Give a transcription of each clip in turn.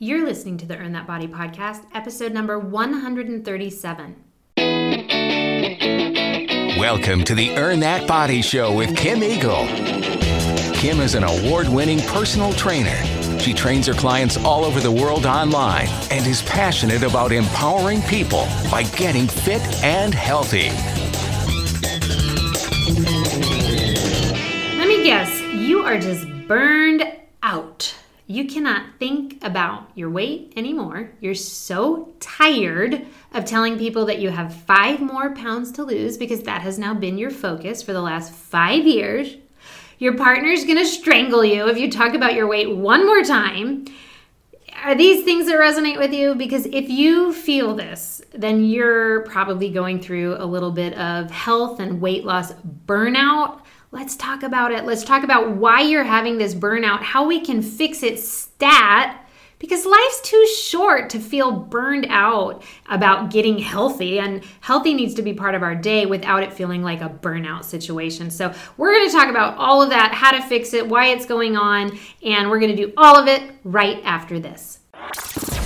You're listening to the Earn That Body podcast, episode number 137. Welcome to the Earn That Body Show with Kim Eagle. Kim is an award winning personal trainer. She trains her clients all over the world online and is passionate about empowering people by getting fit and healthy. Let me guess, you are just burned out. You cannot think about your weight anymore. You're so tired of telling people that you have five more pounds to lose because that has now been your focus for the last five years. Your partner's gonna strangle you if you talk about your weight one more time. Are these things that resonate with you? Because if you feel this, then you're probably going through a little bit of health and weight loss burnout Let's talk about it. Let's talk about why you're having this burnout, how we can fix it stat because life's too short to feel burned out about getting healthy and healthy needs to be part of our day without it feeling like a burnout situation so we're going to talk about all of that how to fix it why it's going on and we're going to do all of it right after this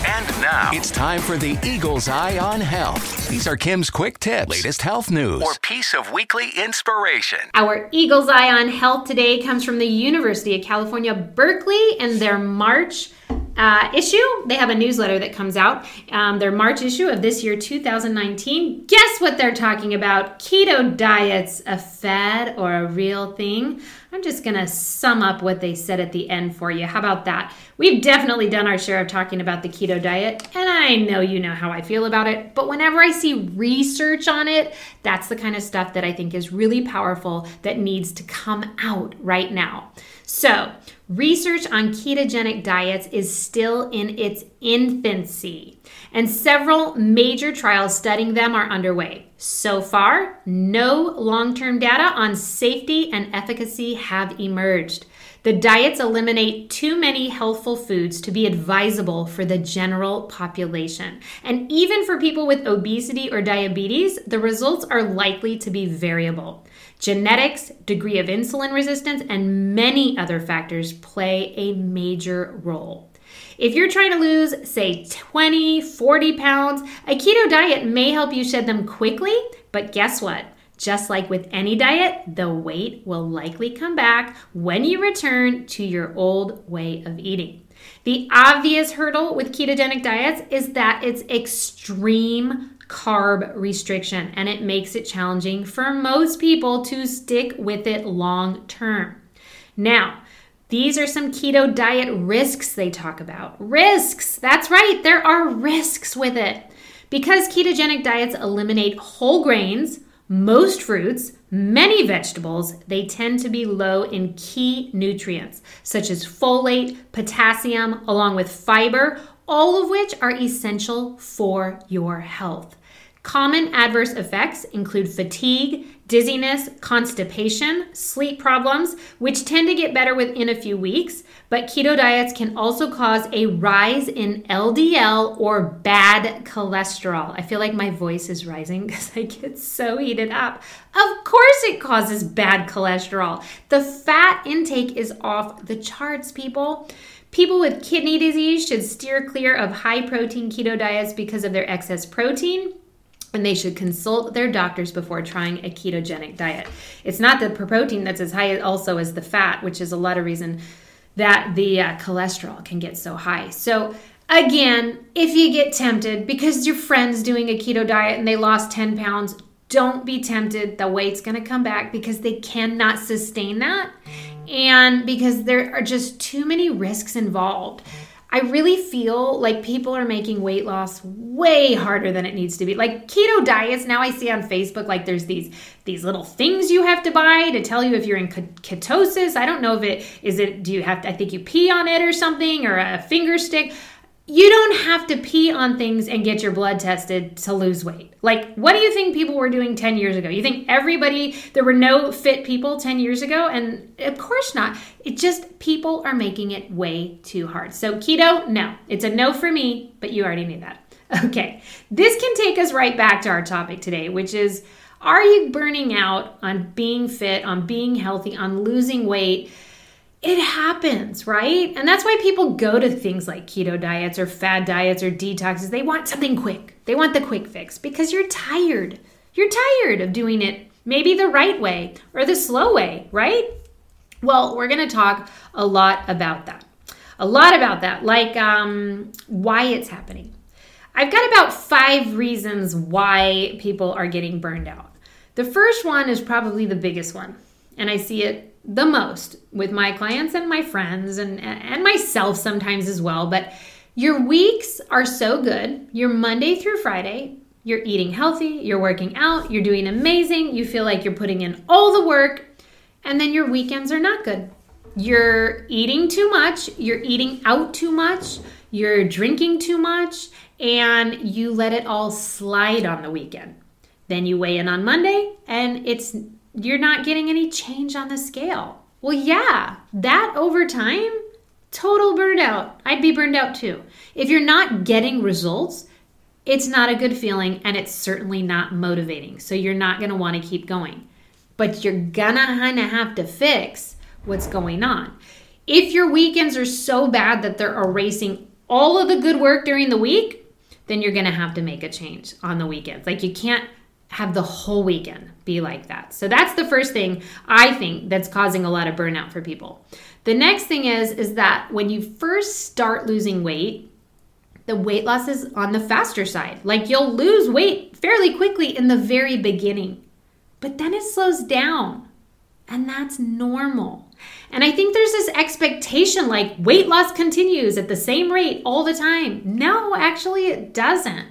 and now it's time for the Eagle's Eye on Health. These are Kim's quick tips, latest health news, or piece of weekly inspiration. Our Eagle's Eye on Health today comes from the University of California, Berkeley, and their March uh, issue. They have a newsletter that comes out, um, their March issue of this year, 2019. Guess what they're talking about? Keto diets, a fad or a real thing? I'm just going to sum up what they said at the end for you. How about that? We've definitely done our share of talking about the keto diet, and I know you know how I feel about it, but whenever I see research on it, that's the kind of stuff that I think is really powerful that needs to come out right now. So, research on ketogenic diets is still in its infancy, and several major trials studying them are underway. So far, no long term data on safety and efficacy have emerged. The diets eliminate too many healthful foods to be advisable for the general population. And even for people with obesity or diabetes, the results are likely to be variable. Genetics, degree of insulin resistance, and many other factors play a major role. If you're trying to lose, say, 20, 40 pounds, a keto diet may help you shed them quickly, but guess what? Just like with any diet, the weight will likely come back when you return to your old way of eating. The obvious hurdle with ketogenic diets is that it's extreme carb restriction and it makes it challenging for most people to stick with it long term. Now, these are some keto diet risks they talk about. Risks! That's right, there are risks with it. Because ketogenic diets eliminate whole grains, most fruits, many vegetables, they tend to be low in key nutrients such as folate, potassium, along with fiber, all of which are essential for your health. Common adverse effects include fatigue, dizziness, constipation, sleep problems, which tend to get better within a few weeks. But keto diets can also cause a rise in LDL or bad cholesterol. I feel like my voice is rising because I get so heated up. Of course, it causes bad cholesterol. The fat intake is off the charts, people. People with kidney disease should steer clear of high protein keto diets because of their excess protein and they should consult their doctors before trying a ketogenic diet. It's not the protein that's as high also as the fat, which is a lot of reason that the uh, cholesterol can get so high. So again, if you get tempted because your friend's doing a keto diet and they lost 10 pounds, don't be tempted. The weight's going to come back because they cannot sustain that and because there are just too many risks involved. I really feel like people are making weight loss way harder than it needs to be. Like keto diets, now I see on Facebook like there's these these little things you have to buy to tell you if you're in ketosis. I don't know if it is it do you have to I think you pee on it or something or a finger stick you don't have to pee on things and get your blood tested to lose weight. Like, what do you think people were doing 10 years ago? You think everybody, there were no fit people 10 years ago? And of course not. It just, people are making it way too hard. So, keto, no. It's a no for me, but you already knew that. Okay, this can take us right back to our topic today, which is are you burning out on being fit, on being healthy, on losing weight? It happens, right? And that's why people go to things like keto diets or fad diets or detoxes. They want something quick. They want the quick fix because you're tired. You're tired of doing it maybe the right way or the slow way, right? Well, we're going to talk a lot about that. A lot about that, like um, why it's happening. I've got about five reasons why people are getting burned out. The first one is probably the biggest one, and I see it the most with my clients and my friends and, and myself sometimes as well. But your weeks are so good. You're Monday through Friday. You're eating healthy, you're working out, you're doing amazing, you feel like you're putting in all the work, and then your weekends are not good. You're eating too much, you're eating out too much, you're drinking too much, and you let it all slide on the weekend. Then you weigh in on Monday and it's you're not getting any change on the scale. Well, yeah, that over time, total burnout. I'd be burned out too. If you're not getting results, it's not a good feeling and it's certainly not motivating. So you're not going to want to keep going. But you're going to kind of have to fix what's going on. If your weekends are so bad that they're erasing all of the good work during the week, then you're going to have to make a change on the weekends. Like you can't have the whole weekend be like that. So that's the first thing I think that's causing a lot of burnout for people. The next thing is is that when you first start losing weight, the weight loss is on the faster side. Like you'll lose weight fairly quickly in the very beginning. But then it slows down. And that's normal. And I think there's this expectation like weight loss continues at the same rate all the time. No, actually, it doesn't.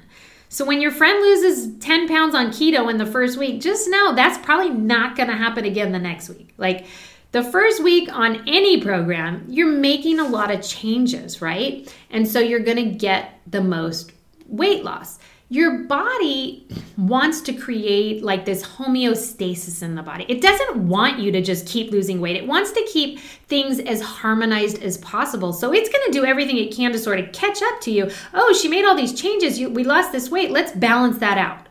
So when your friend loses 10 pounds on keto in the first week, just know that's probably not going to happen again the next week. Like the first week on any program, you're making a lot of changes, right? And so you're going to get the most weight loss your body wants to create like this homeostasis in the body. It doesn't want you to just keep losing weight. It wants to keep things as harmonized as possible. So it's going to do everything it can to sort of catch up to you. Oh, she made all these changes. You, we lost this weight. Let's balance that out.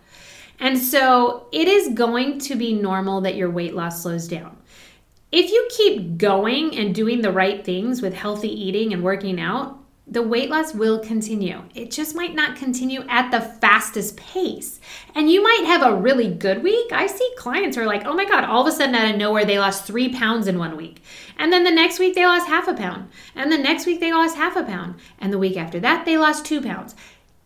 And so it is going to be normal that your weight loss slows down. If you keep going and doing the right things with healthy eating and working out, the weight loss will continue. It just might not continue at the fastest pace. And you might have a really good week. I see clients who are like, oh my God, all of a sudden out of nowhere, they lost three pounds in one week. And then the next week, they lost half a pound. And the next week, they lost half a pound. And the week after that, they lost two pounds.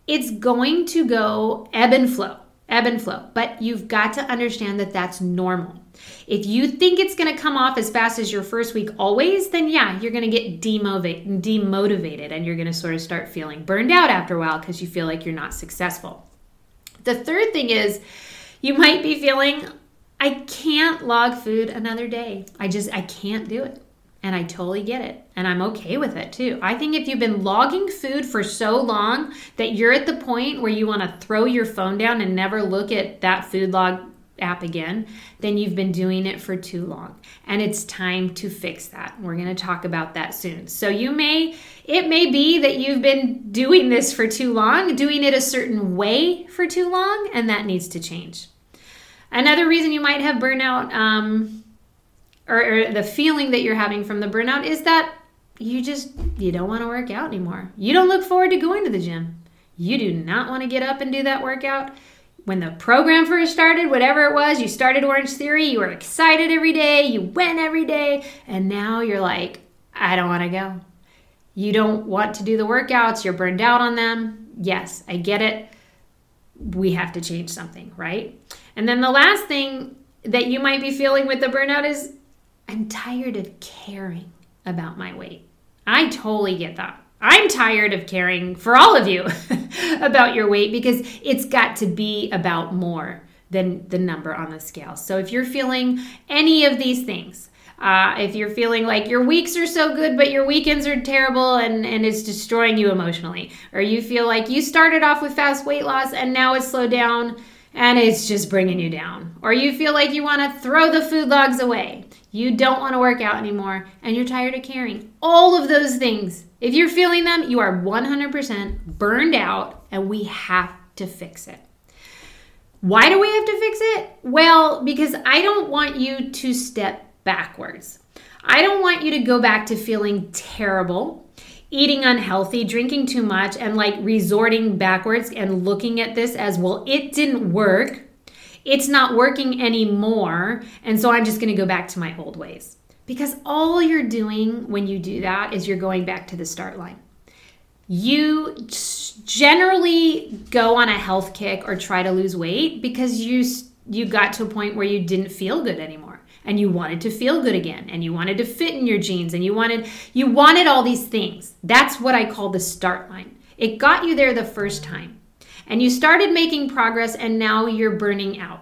It's going to go ebb and flow, ebb and flow. But you've got to understand that that's normal. If you think it's going to come off as fast as your first week always, then yeah, you're going to get demotivated and you're going to sort of start feeling burned out after a while because you feel like you're not successful. The third thing is you might be feeling, I can't log food another day. I just, I can't do it. And I totally get it. And I'm okay with it too. I think if you've been logging food for so long that you're at the point where you want to throw your phone down and never look at that food log app again, then you've been doing it for too long. And it's time to fix that. We're going to talk about that soon. So you may it may be that you've been doing this for too long, doing it a certain way for too long, and that needs to change. Another reason you might have burnout um, or, or the feeling that you're having from the burnout is that you just you don't want to work out anymore. You don't look forward to going to the gym. You do not want to get up and do that workout when the program first started, whatever it was, you started Orange Theory, you were excited every day, you went every day, and now you're like, I don't want to go. You don't want to do the workouts, you're burned out on them. Yes, I get it. We have to change something, right? And then the last thing that you might be feeling with the burnout is I'm tired of caring about my weight. I totally get that. I'm tired of caring for all of you about your weight because it's got to be about more than the number on the scale. So if you're feeling any of these things, uh, if you're feeling like your weeks are so good, but your weekends are terrible and, and it's destroying you emotionally, or you feel like you started off with fast weight loss and now it's slowed down and it's just bringing you down, or you feel like you want to throw the food logs away, you don't want to work out anymore, and you're tired of caring, all of those things if you're feeling them, you are 100% burned out and we have to fix it. Why do we have to fix it? Well, because I don't want you to step backwards. I don't want you to go back to feeling terrible, eating unhealthy, drinking too much, and like resorting backwards and looking at this as well, it didn't work. It's not working anymore. And so I'm just going to go back to my old ways. Because all you're doing when you do that is you're going back to the start line. You generally go on a health kick or try to lose weight because you you got to a point where you didn't feel good anymore and you wanted to feel good again and you wanted to fit in your jeans and you wanted you wanted all these things. That's what I call the start line. It got you there the first time. And you started making progress and now you're burning out.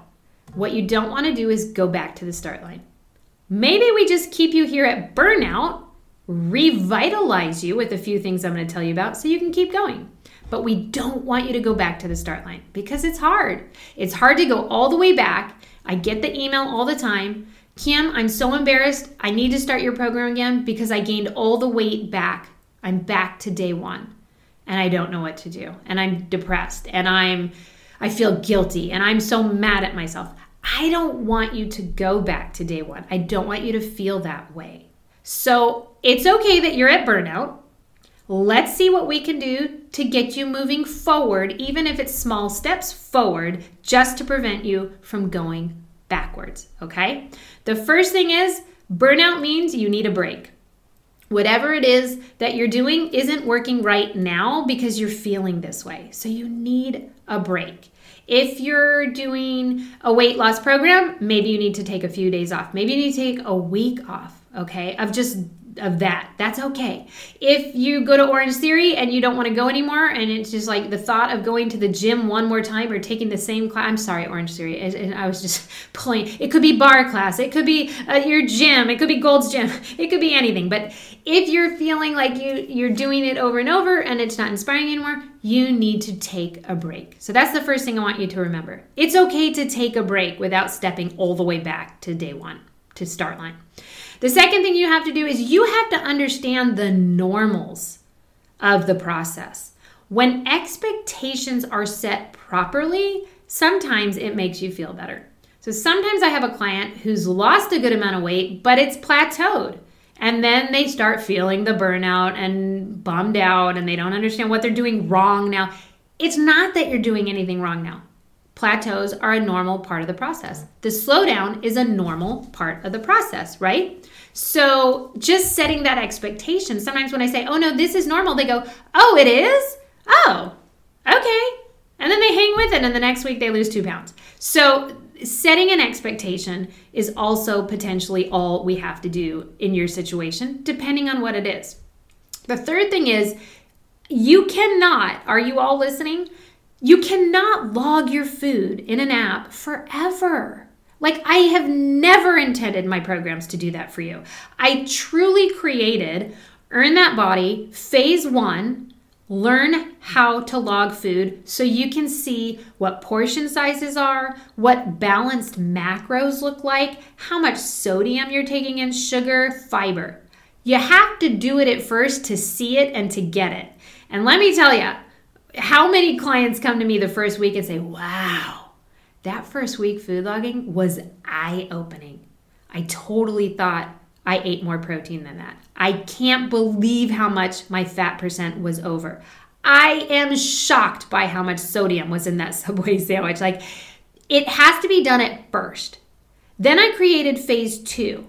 What you don't want to do is go back to the start line. Maybe we just keep you here at burnout, revitalize you with a few things I'm going to tell you about so you can keep going. But we don't want you to go back to the start line because it's hard. It's hard to go all the way back. I get the email all the time. Kim, I'm so embarrassed. I need to start your program again because I gained all the weight back. I'm back to day one and I don't know what to do. And I'm depressed and I'm I feel guilty and I'm so mad at myself. I don't want you to go back to day one. I don't want you to feel that way. So it's okay that you're at burnout. Let's see what we can do to get you moving forward, even if it's small steps forward, just to prevent you from going backwards. Okay? The first thing is burnout means you need a break. Whatever it is that you're doing isn't working right now because you're feeling this way. So you need a break. If you're doing a weight loss program, maybe you need to take a few days off. Maybe you need to take a week off, okay, of just of that. That's okay. If you go to Orange Theory and you don't want to go anymore, and it's just like the thought of going to the gym one more time or taking the same class. I'm sorry, Orange Theory. And I was just pulling. It could be barre class. It could be uh, your gym. It could be Gold's Gym. It could be anything. But if you're feeling like you you're doing it over and over and it's not inspiring anymore, you need to take a break. So that's the first thing I want you to remember. It's okay to take a break without stepping all the way back to day one, to start line. The second thing you have to do is you have to understand the normals of the process. When expectations are set properly, sometimes it makes you feel better. So sometimes I have a client who's lost a good amount of weight, but it's plateaued. And then they start feeling the burnout and bummed out and they don't understand what they're doing wrong now. It's not that you're doing anything wrong now. Plateaus are a normal part of the process. The slowdown is a normal part of the process, right? So just setting that expectation. Sometimes when I say, oh no, this is normal, they go, oh, it is? Oh, okay. And then they hang with it, and the next week they lose two pounds. So setting an expectation is also potentially all we have to do in your situation, depending on what it is. The third thing is, you cannot, are you all listening? You cannot log your food in an app forever. Like, I have never intended my programs to do that for you. I truly created Earn That Body Phase One, learn how to log food so you can see what portion sizes are, what balanced macros look like, how much sodium you're taking in, sugar, fiber. You have to do it at first to see it and to get it. And let me tell you, how many clients come to me the first week and say, wow, that first week food logging was eye opening. I totally thought I ate more protein than that. I can't believe how much my fat percent was over. I am shocked by how much sodium was in that Subway sandwich. Like, it has to be done at first. Then I created phase two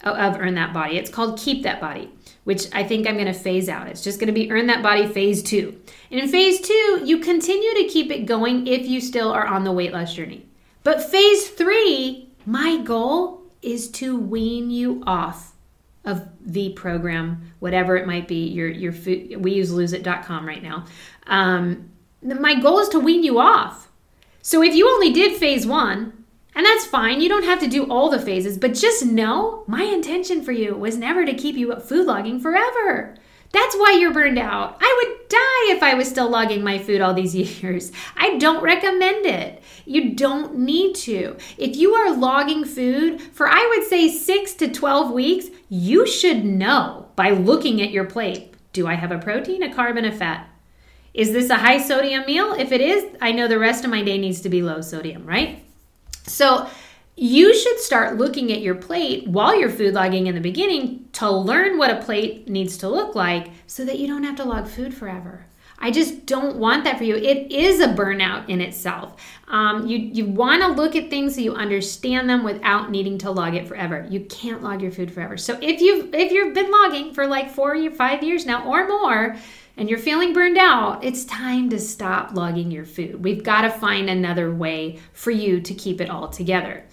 of Earn That Body. It's called Keep That Body which I think I'm going to phase out. It's just going to be Earn That Body phase two. And in phase two, you continue to keep it going if you still are on the weight loss journey. But phase three, my goal is to wean you off of the program, whatever it might be. Your your food. We use loseit.com right now. Um, my goal is to wean you off. So if you only did phase one, and that's fine. You don't have to do all the phases, but just know my intention for you was never to keep you food logging forever. That's why you're burned out. I would die if I was still logging my food all these years. I don't recommend it. You don't need to. If you are logging food for, I would say, six to 12 weeks, you should know by looking at your plate do I have a protein, a carb, and a fat? Is this a high sodium meal? If it is, I know the rest of my day needs to be low sodium, right? So you should start looking at your plate while you're food logging in the beginning to learn what a plate needs to look like so that you don't have to log food forever. I just don't want that for you. It is a burnout in itself. Um, you you want to look at things so you understand them without needing to log it forever. You can't log your food forever. So if you've if you've been logging for like four or five years now or more, and you're feeling burned out, it's time to stop logging your food. We've got to find another way for you to keep it all together.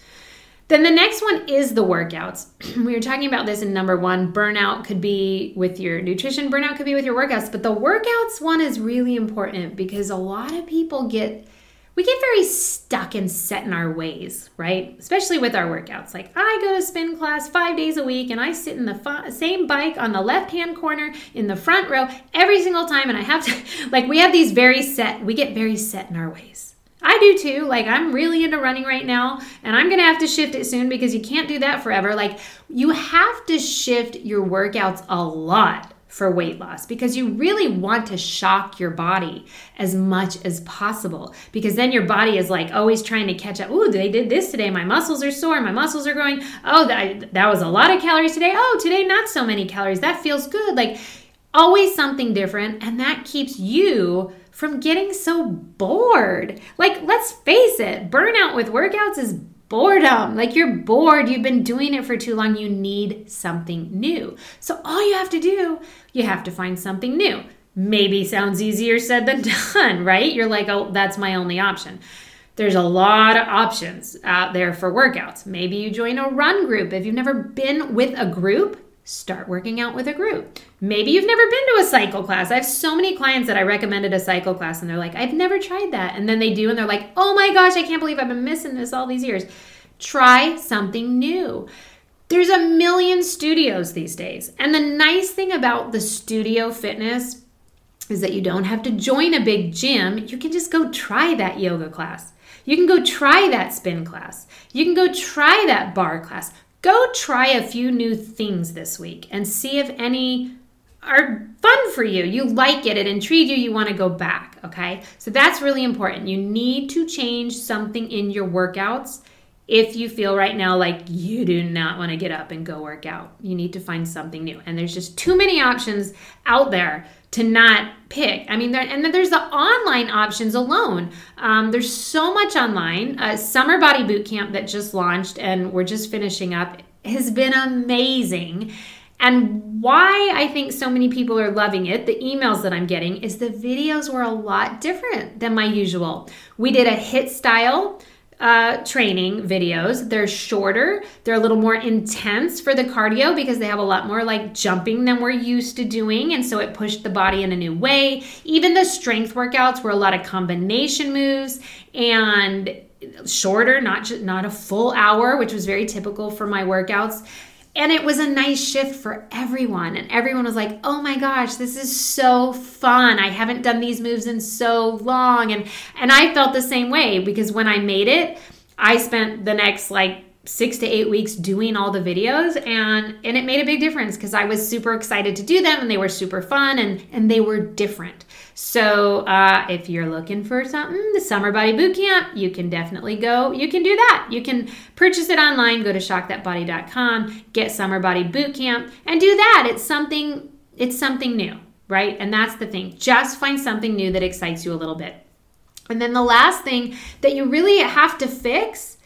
Then the next one is the workouts. we were talking about this in number one. Burnout could be with your nutrition, burnout could be with your workouts, but the workouts one is really important because a lot of people get we get very stuck and set in our ways, right? Especially with our workouts. Like, I go to spin class five days a week and I sit in the same bike on the left hand corner in the front row every single time. And I have to, like, we have these very set, we get very set in our ways. I do too. Like, I'm really into running right now, and I'm gonna have to shift it soon because you can't do that forever. Like, you have to shift your workouts a lot for weight loss because you really want to shock your body as much as possible because then your body is like always trying to catch up. Ooh, they did this today. My muscles are sore. My muscles are growing. Oh, that, that was a lot of calories today. Oh, today not so many calories. That feels good. Like always something different. And that keeps you from getting so bored. Like, let's face it, burnout with workouts is boredom. Like you're bored, you've been doing it for too long, you need something new. So all you have to do, you have to find something new. Maybe sounds easier said than done, right? You're like, oh, that's my only option. There's a lot of options out there for workouts. Maybe you join a run group. If you've never been with a group, start working out with a group. Maybe you've never been to a cycle class. I have so many clients that I recommended a cycle class and they're like, I've never tried that. And then they do and they're like, oh my gosh, I can't believe I've been missing this all these years. Try something new. There's a million studios these days. And the nice thing about the studio fitness is that you don't have to join a big gym. You can just go try that yoga class. You can go try that spin class. You can go try that barre class. Go try a few new things this week and see if any are fun for you. You like it, it intrigued you, you want to go back, okay? So that's really important. You need to change something in your workouts if you feel right now like you do not want to get up and go work out. You need to find something new. And there's just too many options out there to not pick. I mean, there, and then there's the online options alone. Um, there's so much online. Uh, Summer Body Boot Camp that just launched and we're just finishing up has been amazing. And why I think so many people are loving it, the emails that I'm getting, is the videos were a lot different than my usual. We did a hit style uh, training videos. They're shorter, they're a little more intense for the cardio because they have a lot more like jumping than we're used to doing. And so it pushed the body in a new way. Even the strength workouts were a lot of combination moves and shorter, not just, not a full hour, which was very typical for my workouts. And it was a nice shift for everyone. And everyone was like, oh my gosh, this is so fun. I haven't done these moves in so long. And and I felt the same way because when I made it, I spent the next like six to eight weeks doing all the videos and and it made a big difference because I was super excited to do them and they were super fun and and they were different. So uh, if you're looking for something, the Summer Body Boot Camp, you can definitely go. You can do that. You can purchase it online. Go to shockthatbody.com, get Summer Body Boot Camp, and do that. It's something. It's something new, right? And that's the thing. Just find something new that excites you a little bit. And then the last thing that you really have to fix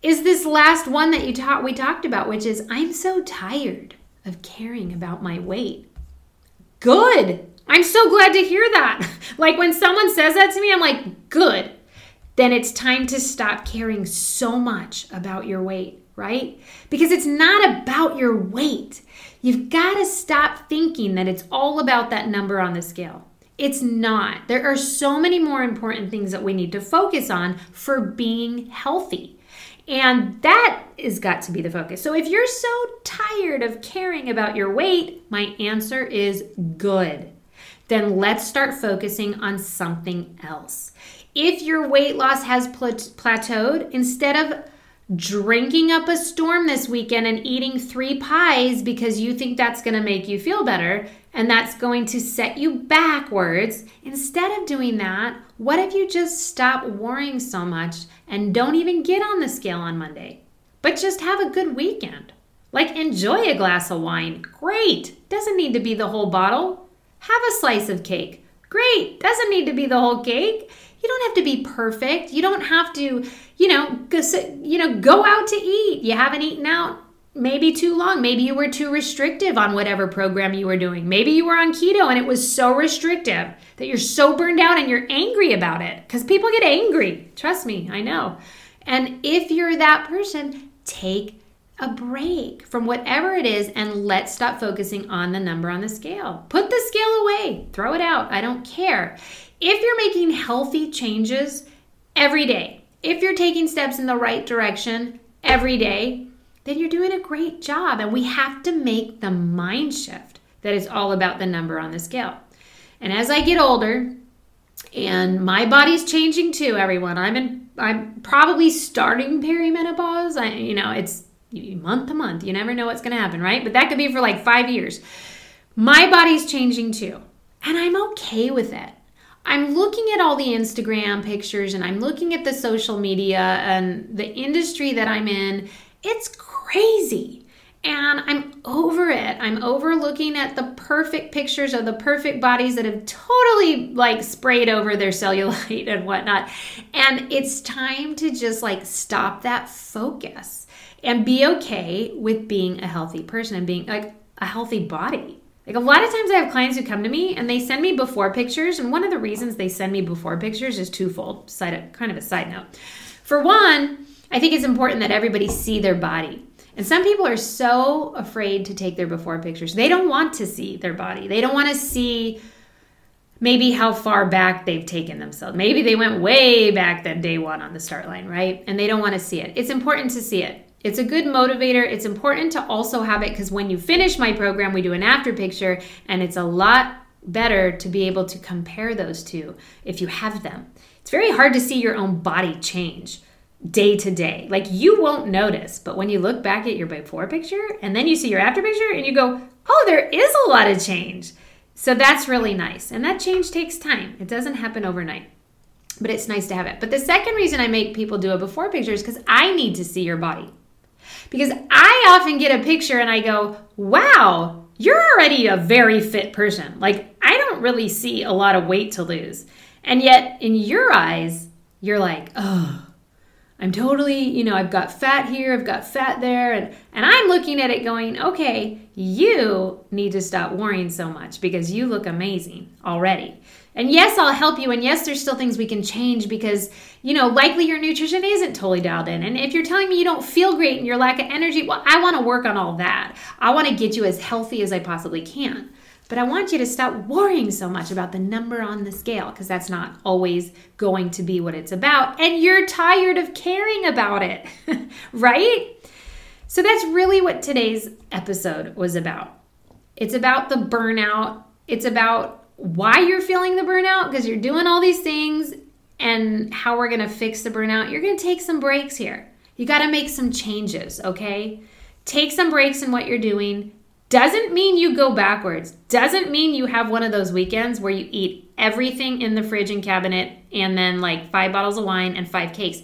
is this last one that you taught we talked about, which is I'm so tired of caring about my weight. Good. I'm so glad to hear that. like when someone says that to me, I'm like, good. Then it's time to stop caring so much about your weight, right? Because it's not about your weight. You've got to stop thinking that it's all about that number on the scale. It's not. There are so many more important things that we need to focus on for being healthy. And that is got to be the focus. So if you're so tired of caring about your weight, my answer is good. Then let's start focusing on something else. If your weight loss has plateaued, instead of drinking up a storm this weekend and eating three pies because you think that's going to make you feel better and that's going to set you backwards, instead of doing that, what if you just stop worrying so much and don't even get on the scale on Monday? but just have a good weekend. Like, enjoy a glass of wine. Great. Doesn't need to be the whole bottle. Have a slice of cake. Great. Doesn't need to be the whole cake. You don't have to be perfect. You don't have to, you know, go, you know, go out to eat. You haven't eaten out maybe too long. Maybe you were too restrictive on whatever program you were doing. Maybe you were on keto and it was so restrictive that you're so burned out and you're angry about it because people get angry. Trust me, I know. And if you're that person, take a break from whatever it is and let's stop focusing on the number on the scale. Put the scale away, throw it out. I don't care. If you're making healthy changes every day, if you're taking steps in the right direction every day, then you're doing a great job. And we have to make the mind shift that is all about the number on the scale. And as I get older, and my body's changing too, everyone. I'm in I'm probably starting perimenopause. I you know, it's month to month. You never know what's going to happen, right? But that could be for like 5 years. My body's changing too. And I'm okay with it. I'm looking at all the Instagram pictures and I'm looking at the social media and the industry that I'm in. It's crazy. And I'm over it. I'm over looking at the perfect pictures of the perfect bodies that have totally like sprayed over their cellulite and whatnot. And it's time to just like stop that focus and be okay with being a healthy person and being like a healthy body. Like a lot of times I have clients who come to me and they send me before pictures. And one of the reasons they send me before pictures is twofold, side, kind of a side note. For one, I think it's important that everybody see their body. And some people are so afraid to take their before pictures. They don't want to see their body. They don't want to see maybe how far back they've taken themselves. Maybe they went way back than day one on the start line, right? And they don't want to see it. It's important to see it. It's a good motivator. It's important to also have it because when you finish my program, we do an after picture, and it's a lot better to be able to compare those two if you have them. It's very hard to see your own body change day to day. Like you won't notice, but when you look back at your before picture and then you see your after picture and you go, oh, there is a lot of change. So that's really nice. And that change takes time, it doesn't happen overnight. But it's nice to have it. But the second reason I make people do a before picture is because I need to see your body. Because I often get a picture and I go, wow, you're already a very fit person. Like, I don't really see a lot of weight to lose. And yet, in your eyes, you're like, oh, I'm totally, you know, I've got fat here, I've got fat there, and, and I'm looking at it going, okay, you need to stop worrying so much because you look amazing already. And yes, I'll help you. And yes, there's still things we can change because, you know, likely your nutrition isn't totally dialed in. And if you're telling me you don't feel great and your lack of energy, well, I want to work on all that. I want to get you as healthy as I possibly can. But I want you to stop worrying so much about the number on the scale because that's not always going to be what it's about. And you're tired of caring about it, right? So that's really what today's episode was about. It's about the burnout, it's about why you're feeling the burnout because you're doing all these things and how we're going to fix the burnout. You're going to take some breaks here. You got to make some changes, okay? Take some breaks in what you're doing doesn't mean you go backwards. Doesn't mean you have one of those weekends where you eat everything in the fridge and cabinet and then like five bottles of wine and five cakes.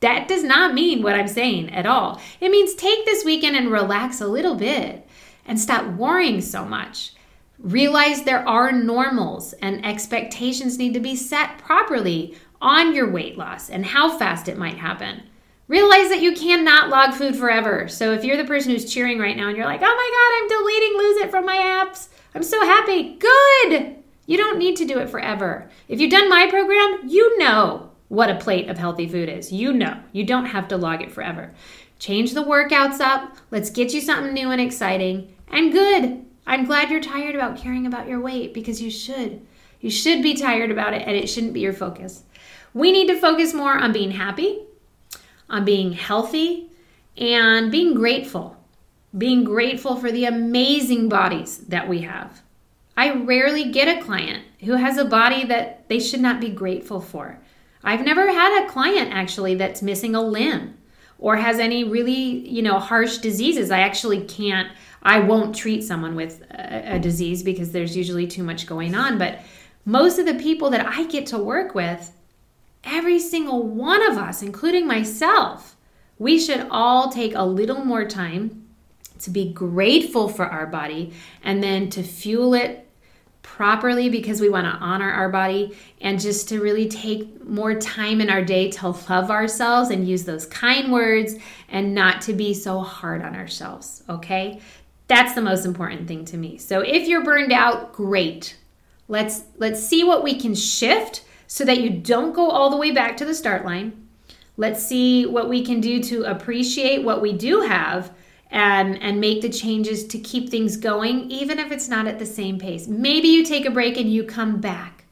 That does not mean what I'm saying at all. It means take this weekend and relax a little bit and stop worrying so much. Realize there are normals and expectations need to be set properly on your weight loss and how fast it might happen. Realize that you cannot log food forever. So if you're the person who's cheering right now and you're like, oh my God, I'm deleting Lose It from my apps, I'm so happy. Good. You don't need to do it forever. If you've done my program, you know what a plate of healthy food is. You know. You don't have to log it forever. Change the workouts up. Let's get you something new and exciting. And good. I'm glad you're tired about caring about your weight because you should. You should be tired about it and it shouldn't be your focus. We need to focus more on being happy on being healthy and being grateful. Being grateful for the amazing bodies that we have. I rarely get a client who has a body that they should not be grateful for. I've never had a client actually that's missing a limb or has any really, you know, harsh diseases. I actually can't I won't treat someone with a, a disease because there's usually too much going on, but most of the people that I get to work with every single one of us, including myself, We should all take a little more time to be grateful for our body and then to fuel it properly because we want to honor our body and just to really take more time in our day to love ourselves and use those kind words and not to be so hard on ourselves, okay? That's the most important thing to me. So if you're burned out, great. Let's let's see what we can shift so that you don't go all the way back to the start line. Let's see what we can do to appreciate what we do have and and make the changes to keep things going even if it's not at the same pace. Maybe you take a break and you come back.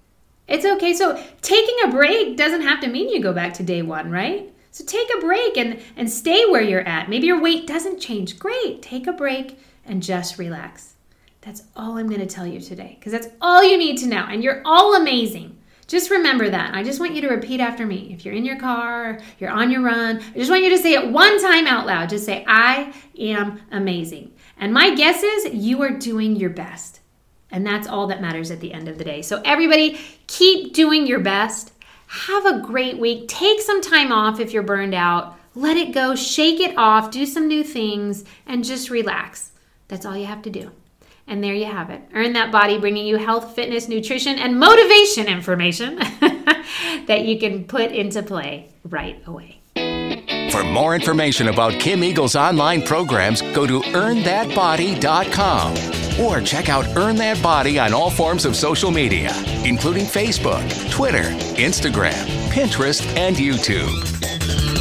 It's okay. So taking a break doesn't have to mean you go back to day 1, right? So take a break and and stay where you're at. Maybe your weight doesn't change. Great. Take a break and just relax. That's all I'm going to tell you today because that's all you need to know and you're all amazing. Just remember that. I just want you to repeat after me. If you're in your car, you're on your run, I just want you to say it one time out loud. Just say, I am amazing. And my guess is you are doing your best. And that's all that matters at the end of the day. So, everybody, keep doing your best. Have a great week. Take some time off if you're burned out. Let it go, shake it off, do some new things, and just relax. That's all you have to do. And there you have it. Earn that body, bringing you health, fitness, nutrition, and motivation information that you can put into play right away. For more information about Kim Eagle's online programs, go to earnthatbody.com or check out Earn That Body on all forms of social media, including Facebook, Twitter, Instagram, Pinterest, and YouTube.